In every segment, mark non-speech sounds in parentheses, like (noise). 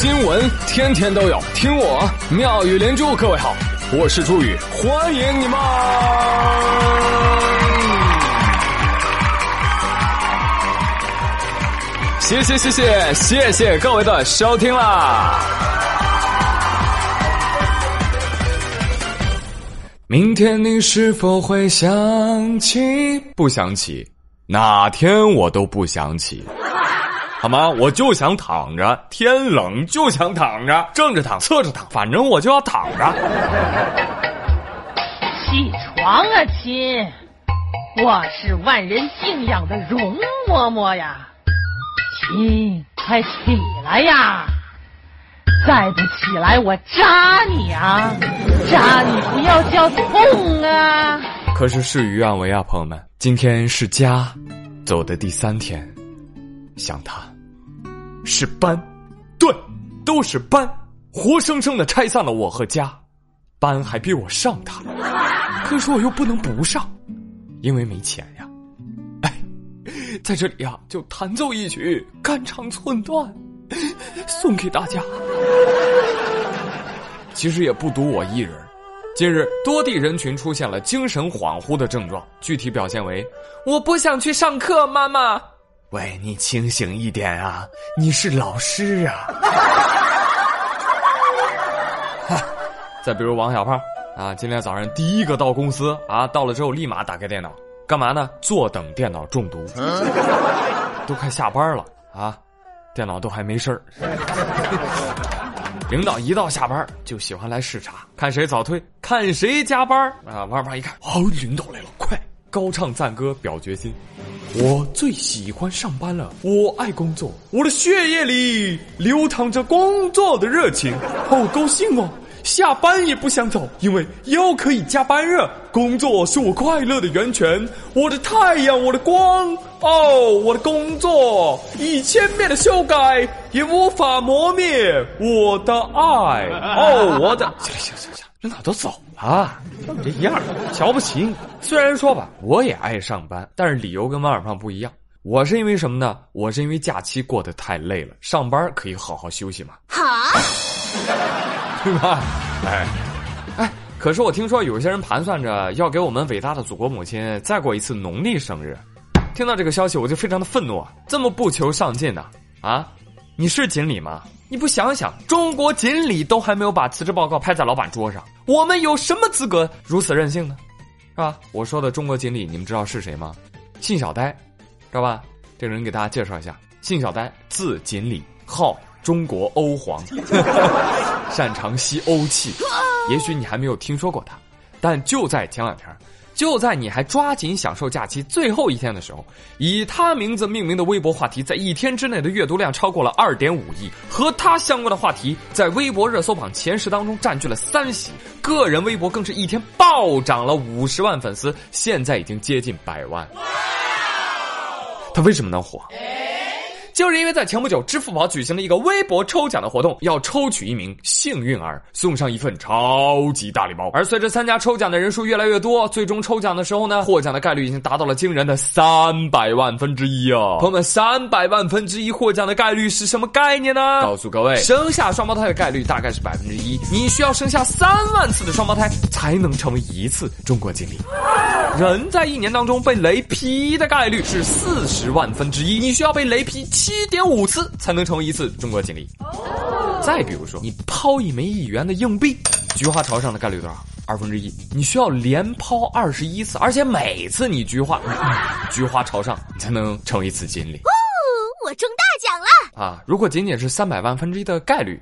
新闻天天都有，听我妙语连珠。各位好，我是朱宇，欢迎你们！谢谢谢谢谢谢各位的收听啦！明天你是否会想起？不想起，哪天我都不想起。好吗？我就想躺着，天冷就想躺着，正着躺，侧着躺，反正我就要躺着。起床啊，亲！我是万人敬仰的容嬷嬷呀，亲，快起来呀！再不起来，我扎你啊！扎你不要叫痛啊！可是事与愿违啊，朋友们，今天是家走的第三天，想他。是班，对，都是班，活生生的拆散了我和家，班还逼我上他，可是我又不能不上，因为没钱呀。哎，在这里呀，就弹奏一曲《肝肠寸断》，送给大家。其实也不独我一人，近日多地人群出现了精神恍惚的症状，具体表现为：我不想去上课，妈妈。喂，你清醒一点啊！你是老师啊！再比如王小胖啊，今天早上第一个到公司啊，到了之后立马打开电脑，干嘛呢？坐等电脑中毒，(laughs) 都快下班了啊，电脑都还没事儿。领导一到下班就喜欢来视察，看谁早退，看谁加班啊。王小胖一看，哦，领导来了，快！高唱赞歌表决心。我最喜欢上班了，我爱工作，我的血液里流淌着工作的热情，好高兴哦！下班也不想走，因为又可以加班了。工作是我快乐的源泉，我的太阳，我的光哦！我的工作一千遍的修改也无法磨灭我的爱 (laughs) 哦！我的行行行行，领导都走了，就你这样，瞧不起你。虽然说吧，我也爱上班，但是理由跟王小胖不一样。我是因为什么呢？我是因为假期过得太累了，上班可以好好休息嘛。好，(laughs) 对吧？哎，哎，可是我听说有些人盘算着要给我们伟大的祖国母亲再过一次农历生日。听到这个消息，我就非常的愤怒啊！这么不求上进的啊！你是锦鲤吗？你不想想，中国锦鲤都还没有把辞职报告拍在老板桌上，我们有什么资格如此任性呢？是吧？我说的中国锦鲤，你们知道是谁吗？信小呆，知道吧？这个人给大家介绍一下：信小呆，字锦鲤，号中国欧皇，(laughs) 擅长吸欧气。也许你还没有听说过他，但就在前两天。就在你还抓紧享受假期最后一天的时候，以他名字命名的微博话题在一天之内的阅读量超过了二点五亿，和他相关的话题在微博热搜榜前十当中占据了三席，个人微博更是一天暴涨了五十万粉丝，现在已经接近百万。他为什么能火？就是因为在前不久，支付宝举行了一个微博抽奖的活动，要抽取一名幸运儿，送上一份超级大礼包。而随着参加抽奖的人数越来越多，最终抽奖的时候呢，获奖的概率已经达到了惊人的三百万分之一啊！朋友们，三百万分之一获奖的概率是什么概念呢？告诉各位，生下双胞胎的概率大概是百分之一，你需要生下三万次的双胞胎才能成为一次中国经理。人在一年当中被雷劈的概率是四十万分之一，你需要被雷劈七点五次才能成为一次中国锦鲤。再比如说，你抛一枚一元的硬币，菊花朝上的概率多少？二分之一。你需要连抛二十一次，而且每次你菊花 (coughs) 菊花朝上，你才能成为一次锦鲤。哦，我中大奖了！啊，如果仅仅是三百万分之一的概率，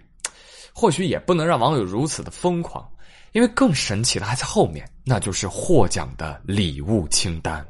或许也不能让网友如此的疯狂。因为更神奇的还在后面，那就是获奖的礼物清单。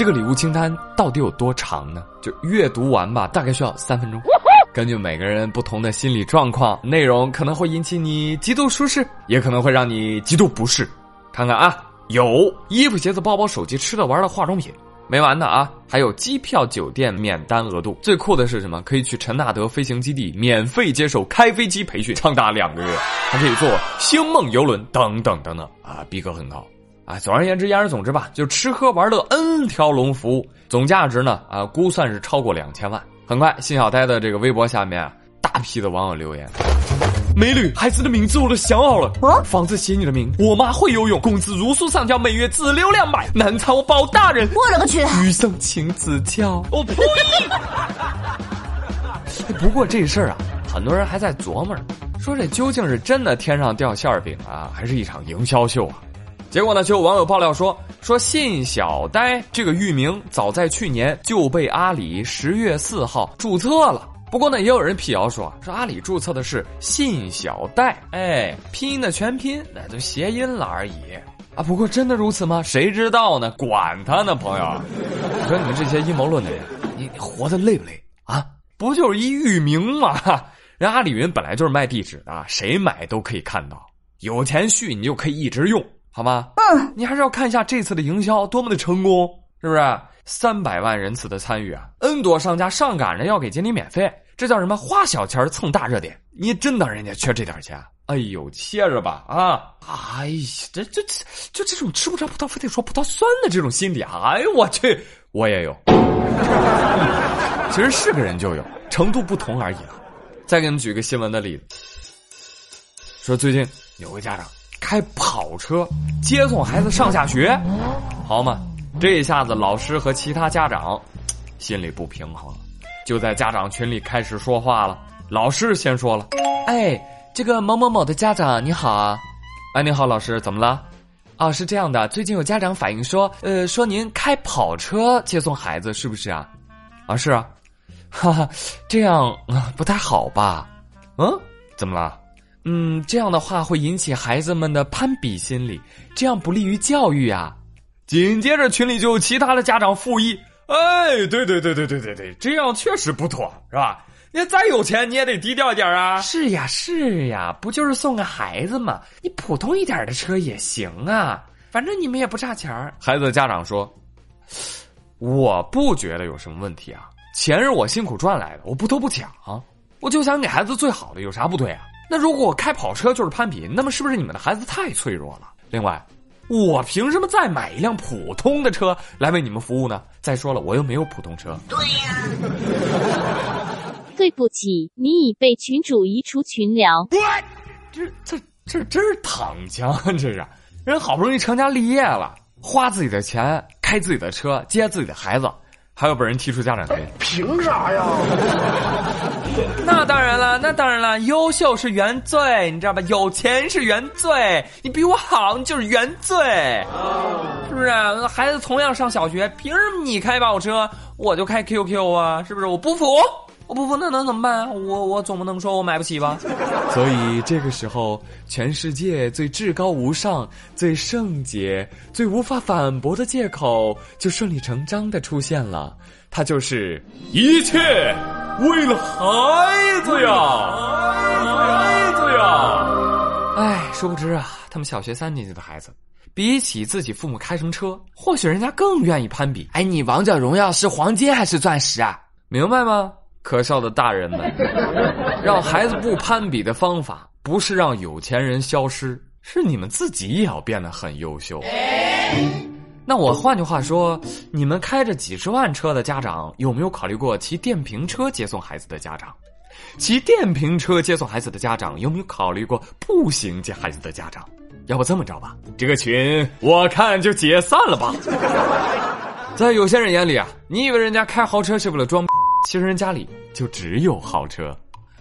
这个礼物清单到底有多长呢？就阅读完吧，大概需要三分钟。(laughs) 根据每个人不同的心理状况，内容可能会引起你极度舒适，也可能会让你极度不适。看看啊，有衣服、鞋子、包包、手机、吃的、玩的、化妆品。没完的啊！还有机票、酒店免单额度。最酷的是什么？可以去陈纳德飞行基地免费接受开飞机培训，长达两个月。还可以坐星梦游轮等等等等啊，逼格很高啊！总而言之，言而总之吧，就吃喝玩乐 N 条龙服务，总价值呢啊，估算是超过两千万很快，辛小呆的这个微博下面啊大批的网友留言：“美女，孩子的名字我都想好了，房子写你的名，我妈会游泳，工资如数上交，每月只留两百，难产我包大人。我勒个去！余生请指教。我呸！不过这事儿啊，很多人还在琢磨着，说这究竟是真的天上掉馅儿饼啊，还是一场营销秀啊？结果呢，就有网友爆料说，说信小呆这个域名早在去年就被阿里十月四号注册了。不过呢，也有人辟谣说，说阿里注册的是信小呆，哎，拼音的全拼，那就谐音了而已啊。不过真的如此吗？谁知道呢？管他呢，朋友。你说你们这些阴谋论的人，你你活得累不累啊？不就是一域名吗？人阿里云本来就是卖地址的，谁买都可以看到，有钱续你就可以一直用。好吗？嗯，你还是要看一下这次的营销多么的成功，是不是？三百万人次的参与啊，N 多商家上赶着要给经理免费，这叫什么？花小钱蹭大热点。你真当人家缺这点钱？哎呦，切着吧啊！哎呀，这这这就这种吃不着葡萄非得说葡萄酸的这种心理啊，哎呦我去，我也有。其实是个人就有，程度不同而已了。再给你们举个新闻的例子，说最近有个家长。开跑车接送孩子上下学，好嘛？这一下子，老师和其他家长心里不平衡，就在家长群里开始说话了。老师先说了：“哎，这个某某某的家长你好啊，哎你好，老师怎么了？啊，是这样的，最近有家长反映说，呃，说您开跑车接送孩子是不是啊？啊，是啊，哈哈，这样不太好吧？嗯，怎么了？”嗯，这样的话会引起孩子们的攀比心理，这样不利于教育啊。紧接着群里就有其他的家长附议：“哎，对对对对对对对，这样确实不妥，是吧？你再有钱你也得低调一点啊。”是呀是呀，不就是送个孩子吗？你普通一点的车也行啊，反正你们也不差钱儿。孩子的家长说：“我不觉得有什么问题啊，钱是我辛苦赚来的，我不偷不抢，我就想给孩子最好的，有啥不对啊？”那如果我开跑车就是攀比，那么是不是你们的孩子太脆弱了？另外，我凭什么再买一辆普通的车来为你们服务呢？再说了，我又没有普通车。对呀。对不起，你已被群主移出群聊。这这这真是躺枪！这是人好不容易成家立业了，花自己的钱开自己的车接自己的孩子。还有本人提出家长会，(laughs) 凭啥呀？(laughs) 那当然了，那当然了，优秀是原罪，你知道吧？有钱是原罪，你比我好，你就是原罪，是不是？孩子同样上小学，凭什么你开跑车，我就开 QQ 啊？是不是？我不服。我不服，那能怎么办？我我总不能说我买不起吧？所以这个时候，全世界最至高无上、最圣洁、最无法反驳的借口就顺理成章的出现了，它就是一切为了孩子呀，孩子呀！哎，殊不知啊，他们小学三年级的孩子，比起自己父母开什么车，或许人家更愿意攀比。哎，你王者荣耀是黄金还是钻石啊？明白吗？可笑的大人们，(laughs) 让孩子不攀比的方法，不是让有钱人消失，是你们自己也要变得很优秀。那我换句话说，你们开着几十万车的家长，有没有考虑过骑电瓶车接送孩子的家长？骑电瓶车接送孩子的家长，有没有考虑过步行接孩子的家长？要不这么着吧，这个群我看就解散了吧。(laughs) 在有些人眼里啊，你以为人家开豪车是为了装？其实人家里就只有豪车，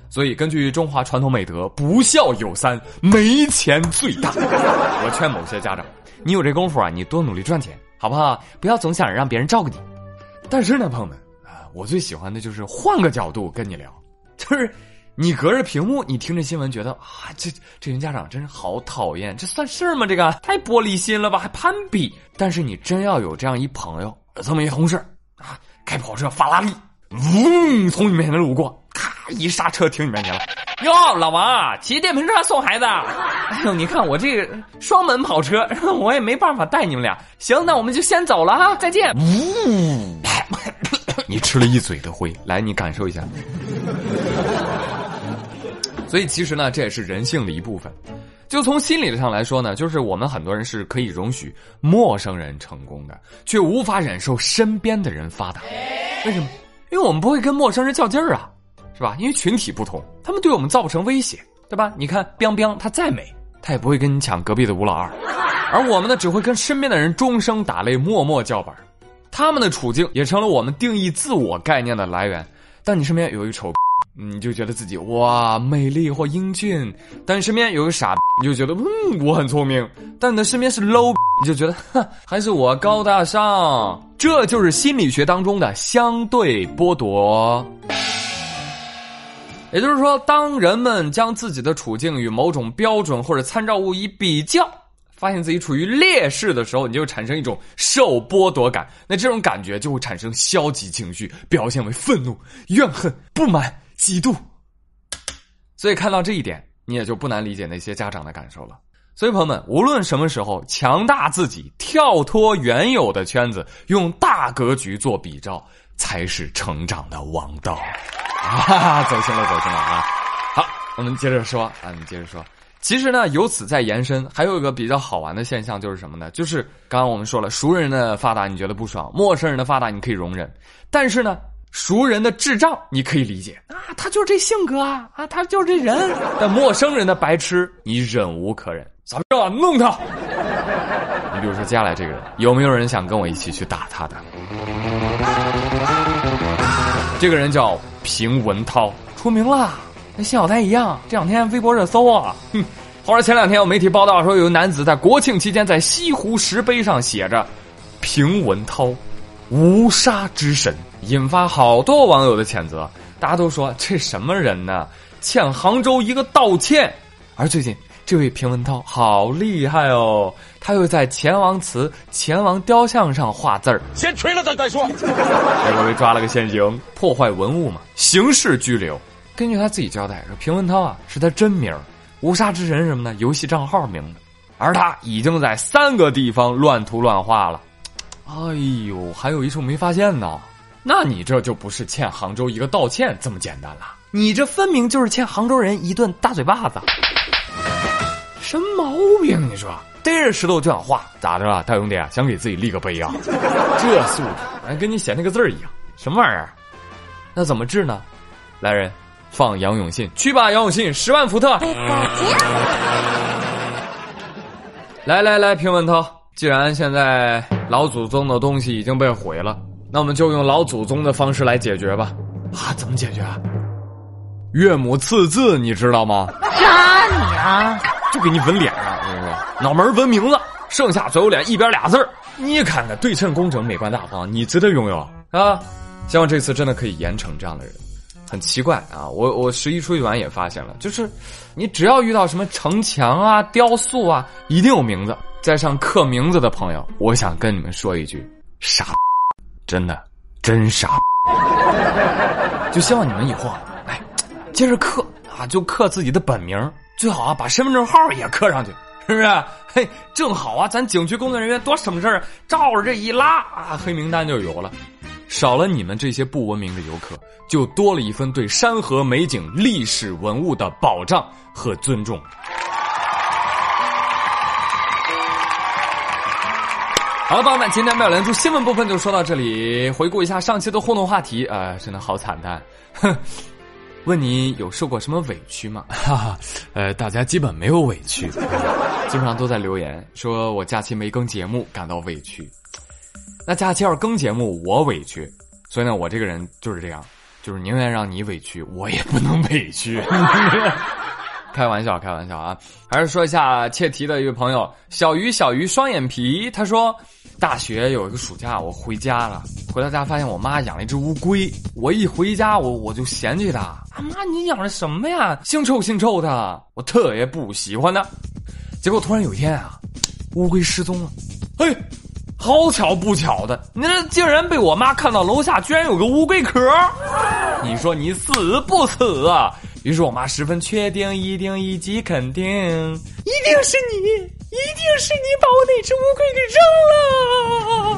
所以根据中华传统美德，不孝有三，没钱最大。(laughs) 我劝某些家长，你有这功夫啊，你多努力赚钱，好不好？不要总想着让别人照顾你。但是呢，朋友们啊，我最喜欢的就是换个角度跟你聊，(laughs) 就是你隔着屏幕，你听着新闻，觉得啊，这这群家长真是好讨厌，这算事吗？这个太玻璃心了吧，还攀比。但是你真要有这样一朋友，这么一同事啊，开跑车法拉利。嗡，从你面前路过，咔一刹车停你面前了。哟，老王骑电瓶车送孩子。哎呦，你看我这个双门跑车，(laughs) 我也没办法带你们俩。行，那我们就先走了哈，再见。呜，你吃了一嘴的灰，来，你感受一下。所以其实呢，这也是人性的一部分。就从心理上来说呢，就是我们很多人是可以容许陌生人成功的，却无法忍受身边的人发达。为什么？因为我们不会跟陌生人较劲儿啊，是吧？因为群体不同，他们对我们造不成威胁，对吧？你看，biang biang，他再美，他也不会跟你抢隔壁的吴老二，而我们呢，只会跟身边的人终生打擂，默默叫板。他们的处境也成了我们定义自我概念的来源。但你身边有一丑，你就觉得自己哇美丽或英俊；但你身边有个傻，你就觉得嗯我很聪明；但你的身边是 low，你就觉得哼还是我高大上。这就是心理学当中的相对剥夺。也就是说，当人们将自己的处境与某种标准或者参照物一比较。发现自己处于劣势的时候，你就产生一种受剥夺感，那这种感觉就会产生消极情绪，表现为愤怒、怨恨、不满、嫉妒。所以看到这一点，你也就不难理解那些家长的感受了。所以朋友们，无论什么时候，强大自己，跳脱原有的圈子，用大格局做比照，才是成长的王道。(laughs) 啊，走心了，走心了啊！好，我们接着说啊，我们接着说。其实呢，由此再延伸，还有一个比较好玩的现象，就是什么呢？就是刚刚我们说了，熟人的发达你觉得不爽，陌生人的发达你可以容忍，但是呢，熟人的智障你可以理解啊，他就是这性格啊，啊，他就是这人。但陌生人的白痴你忍无可忍，咋着啊？弄他！你比如说接下来这个人，有没有人想跟我一起去打他的？这个人叫平文涛，出名了。跟谢小台一样，这两天微博热搜啊，哼！后来前两天有媒体报道说，有个男子在国庆期间在西湖石碑上写着“平文涛，无杀之神”，引发好多网友的谴责。大家都说这什么人呢？欠杭州一个道歉。而最近这位平文涛好厉害哦，他又在钱王祠钱王雕像上画字儿，先锤了他再说。结果被抓了个现行，破坏文物嘛，刑事拘留。根据他自己交代，说平文涛啊是他真名，无杀之神什么的游戏账号名字，而他已经在三个地方乱涂乱画了。哎呦，还有一处没发现呢，那你这就不是欠杭州一个道歉这么简单了，你这分明就是欠杭州人一顿大嘴巴子。什么毛病？你说逮着石头就想画，咋的了，大兄弟想给自己立个碑啊？(laughs) 这素质，跟你写那个字儿一样，什么玩意儿？那怎么治呢？来人！放杨永信去吧，杨永信十万伏特。来来来，平文涛，既然现在老祖宗的东西已经被毁了，那我们就用老祖宗的方式来解决吧。啊，怎么解决？岳母刺字，你知道吗？扎你啊！就给你纹脸上，我跟你说，脑门纹名字，剩下左右脸一边俩字儿。你看看，对称工整，美观大方，你值得拥有啊！希望这次真的可以严惩这样的人。很奇怪啊！我我十一出去玩也发现了，就是你只要遇到什么城墙啊、雕塑啊，一定有名字，在上刻名字的朋友，我想跟你们说一句：傻，真的真傻。(laughs) 就希望你们以后啊，哎，接着刻啊，就刻自己的本名，最好啊把身份证号也刻上去，是不是？嘿，正好啊，咱景区工作人员多省事儿，照着这一拉啊，黑名单就有了。少了你们这些不文明的游客，就多了一份对山河美景、历史文物的保障和尊重。好了，朋友们，今天妙连珠新闻部分就说到这里。回顾一下上期的互动话题，啊，真的好惨淡。哼，问你有受过什么委屈吗？(laughs) 哈哈，呃，大家基本没有委屈，基本上都在留言说我假期没更节目，感到委屈。那假期要是更节目，我委屈，所以呢，我这个人就是这样，就是宁愿让你委屈，我也不能委屈。(laughs) 开玩笑，开玩笑啊！还是说一下切题的一位朋友小鱼，小鱼双眼皮，他说，大学有一个暑假，我回家了，回到家发现我妈养了一只乌龟，我一回家，我我就嫌弃它，啊妈，你养的什么呀？腥臭腥臭的，我特别不喜欢它。结果突然有一天啊，乌龟失踪了，嘿。好巧不巧的，你这竟然被我妈看到楼下，居然有个乌龟壳。你说你死不死啊？于是我妈十分确定，一定以及肯定，一定是你，一定是你把我那只乌龟给扔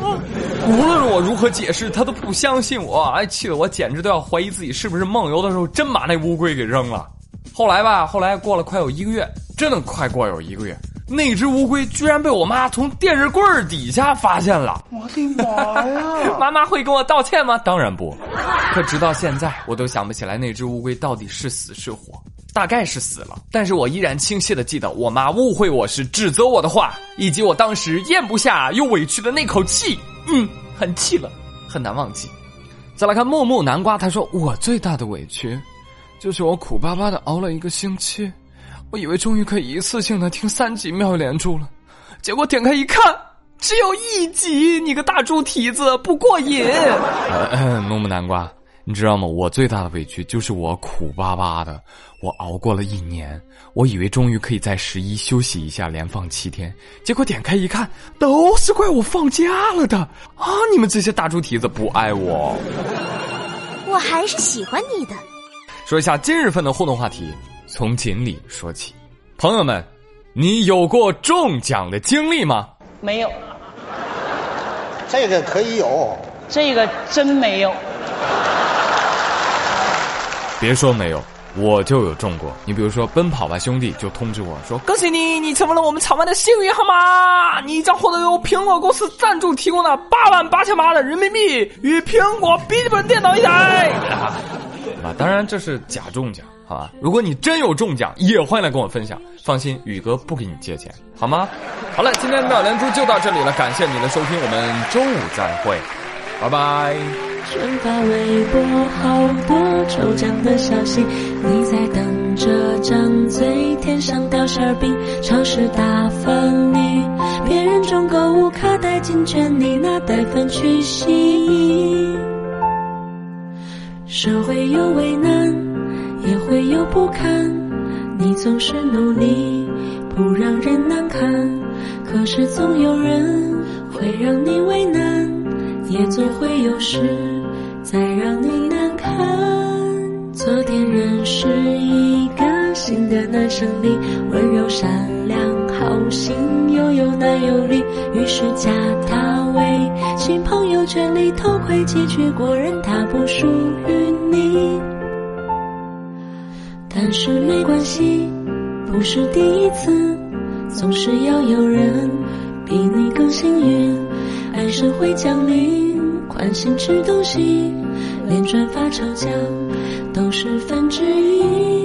了。无论我如何解释，她都不相信我，哎，气得我简直都要怀疑自己是不是梦游的时候真把那乌龟给扔了。后来吧，后来过了快有一个月，真的快过有一个月。那只乌龟居然被我妈从电视柜底下发现了。我的妈呀！(laughs) 妈妈会跟我道歉吗？当然不。可直到现在，我都想不起来那只乌龟到底是死是活。大概是死了，但是我依然清晰的记得我妈误会我是指责我的话，以及我当时咽不下又委屈的那口气。嗯，很气了，很难忘记。再来看木木南瓜，他说我最大的委屈，就是我苦巴巴的熬了一个星期，我以为终于可以一次性的听三集妙连珠了，结果点开一看，只有一集，你个大猪蹄子，不过瘾。木木南瓜。你知道吗？我最大的委屈就是我苦巴巴的，我熬过了一年，我以为终于可以在十一休息一下，连放七天，结果点开一看，都是怪我放假了的啊！你们这些大猪蹄子不爱我，(laughs) 我还是喜欢你的。说一下今日份的互动话题，从锦鲤说起。朋友们，你有过中奖的经历吗？没有。这个可以有，这个真没有。别说没有，我就有中过。你比如说，奔跑吧兄弟就通知我说：“恭喜你，你成为了我们场外的幸运号码，你将获得由苹果公司赞助提供的八万八千八的人民币与苹果笔记本电脑一台。(laughs) ”啊，当然这是假中奖，好吧？如果你真有中奖，也欢迎来跟我分享。放心，宇哥不给你借钱，好吗？好了，今天的连珠就到这里了，感谢你的收听，我们周五再会，拜拜。转发微博，好多抽奖的消息，你在等着张嘴，天上掉馅饼，超市大分你，别人中购物卡带金券，你拿带饭去洗。社会有为难，也会有不堪，你总是努力不让人难堪，可是总有人会让你为难，也总会有事。再让你难堪。昨天认识一个新的男生，你温柔善良，好心又有男有力，于是加他为新朋友圈里偷窥几句，果然他不属于你。但是没关系，不是第一次，总是要有人比你更幸运，爱是会降临。安心吃东西，连转发抽奖都是分之一。